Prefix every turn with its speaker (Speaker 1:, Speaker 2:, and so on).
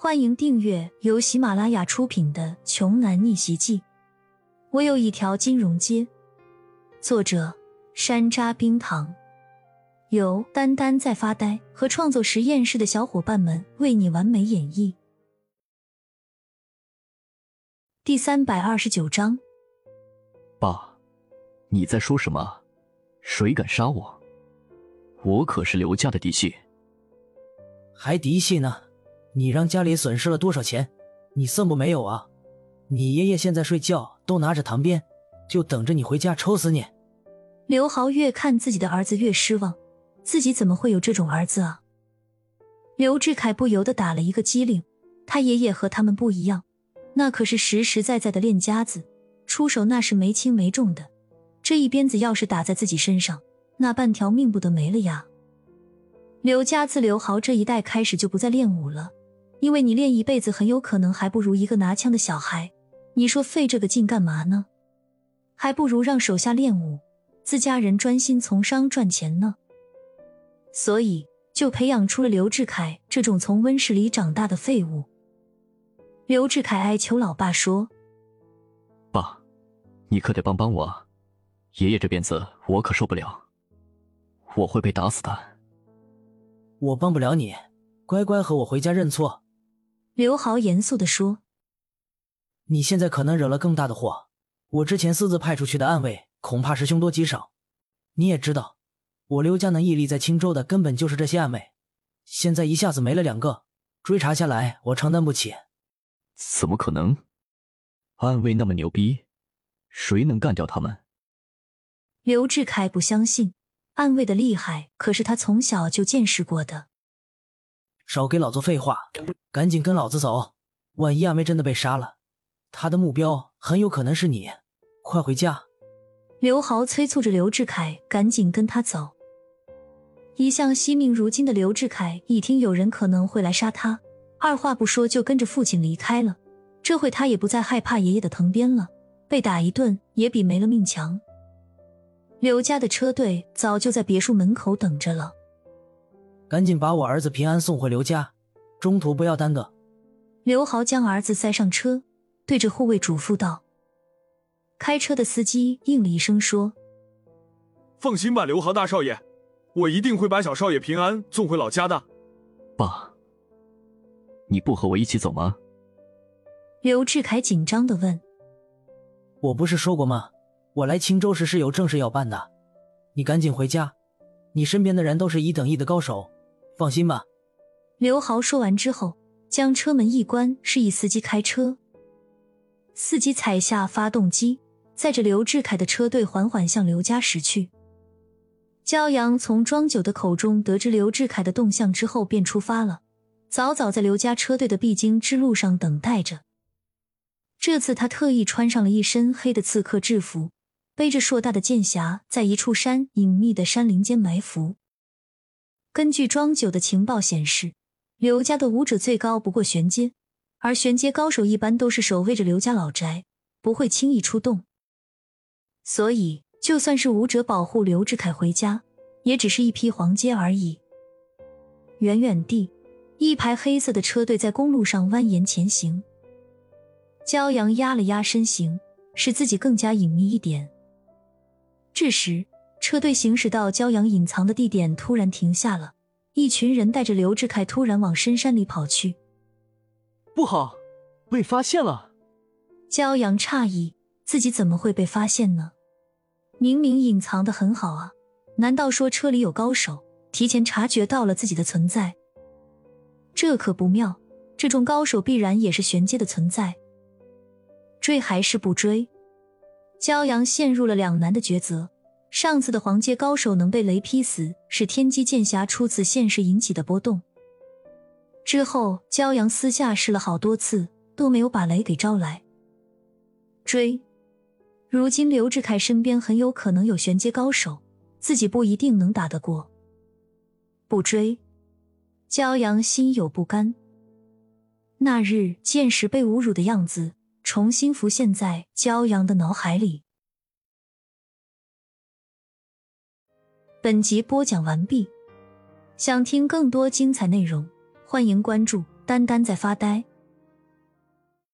Speaker 1: 欢迎订阅由喜马拉雅出品的《穷男逆袭记》。我有一条金融街。作者：山楂冰糖，由丹丹在发呆和创作实验室的小伙伴们为你完美演绎。第三百二十九章。
Speaker 2: 爸，你在说什么？谁敢杀我？我可是刘家的嫡系。
Speaker 3: 还嫡系呢？你让家里损失了多少钱？你算不没有啊？你爷爷现在睡觉都拿着糖鞭，就等着你回家抽死你。
Speaker 1: 刘豪越看自己的儿子越失望，自己怎么会有这种儿子啊？刘志凯不由得打了一个激灵，他爷爷和他们不一样，那可是实实在在的练家子，出手那是没轻没重的。这一鞭子要是打在自己身上，那半条命不得没了呀！刘家自刘豪这一代开始就不再练武了。因为你练一辈子，很有可能还不如一个拿枪的小孩。你说费这个劲干嘛呢？还不如让手下练武，自家人专心从商赚钱呢。所以就培养出了刘志凯这种从温室里长大的废物。刘志凯哀求老爸说：“
Speaker 2: 爸，你可得帮帮我，爷爷这鞭子我可受不了，我会被打死的。”
Speaker 3: 我帮不了你，乖乖和我回家认错。
Speaker 1: 刘豪严肃地说：“
Speaker 3: 你现在可能惹了更大的祸。我之前私自派出去的暗卫，恐怕是凶多吉少。你也知道，我刘家能屹立在青州的，根本就是这些暗卫。现在一下子没了两个，追查下来，我承担不起。
Speaker 2: 怎么可能？暗卫那么牛逼，谁能干掉他们？”
Speaker 1: 刘志凯不相信，暗卫的厉害可是他从小就见识过的。
Speaker 3: 少给老子废话，赶紧跟老子走！万一阿妹真的被杀了，他的目标很有可能是你。快回家！
Speaker 1: 刘豪催促着刘志凯赶紧跟他走。一向惜命如金的刘志凯一听有人可能会来杀他，二话不说就跟着父亲离开了。这回他也不再害怕爷爷的藤鞭了，被打一顿也比没了命强。刘家的车队早就在别墅门口等着了。
Speaker 3: 赶紧把我儿子平安送回刘家，中途不要耽搁。
Speaker 1: 刘豪将儿子塞上车，对着护卫嘱咐道：“开车的司机应了一声，说：‘
Speaker 4: 放心吧，刘豪大少爷，我一定会把小少爷平安送回老家的。’
Speaker 2: 爸，你不和我一起走吗？”
Speaker 1: 刘志凯紧张的问：“
Speaker 3: 我不是说过吗？我来青州时是有正事要办的，你赶紧回家，你身边的人都是一等一的高手。”放心吧，
Speaker 1: 刘豪说完之后，将车门一关，示意司机开车。司机踩下发动机，载着刘志凯的车队缓缓向刘家驶去。焦阳从庄九的口中得知刘志凯的动向之后，便出发了，早早在刘家车队的必经之路上等待着。这次他特意穿上了一身黑的刺客制服，背着硕大的剑匣，在一处山隐秘的山林间埋伏。根据庄九的情报显示，刘家的武者最高不过玄阶，而玄阶高手一般都是守卫着刘家老宅，不会轻易出动。所以，就算是武者保护刘志凯回家，也只是一批黄阶而已。远远地，一排黑色的车队在公路上蜿蜒前行。骄阳压了压身形，使自己更加隐秘一点。这时。车队行驶到骄阳隐藏的地点，突然停下了。一群人带着刘志凯突然往深山里跑去。
Speaker 5: 不好，被发现了！
Speaker 1: 骄阳诧异，自己怎么会被发现呢？明明隐藏的很好啊！难道说车里有高手，提前察觉到了自己的存在？这可不妙！这种高手必然也是玄阶的存在。追还是不追？骄阳陷入了两难的抉择。上次的黄阶高手能被雷劈死，是天机剑侠初次现世引起的波动。之后，骄阳私下试了好多次，都没有把雷给招来。追，如今刘志凯身边很有可能有玄阶高手，自己不一定能打得过。不追，骄阳心有不甘。那日剑石被侮辱的样子，重新浮现在骄阳的脑海里。本集播讲完毕，想听更多精彩内容，欢迎关注。丹丹在发呆。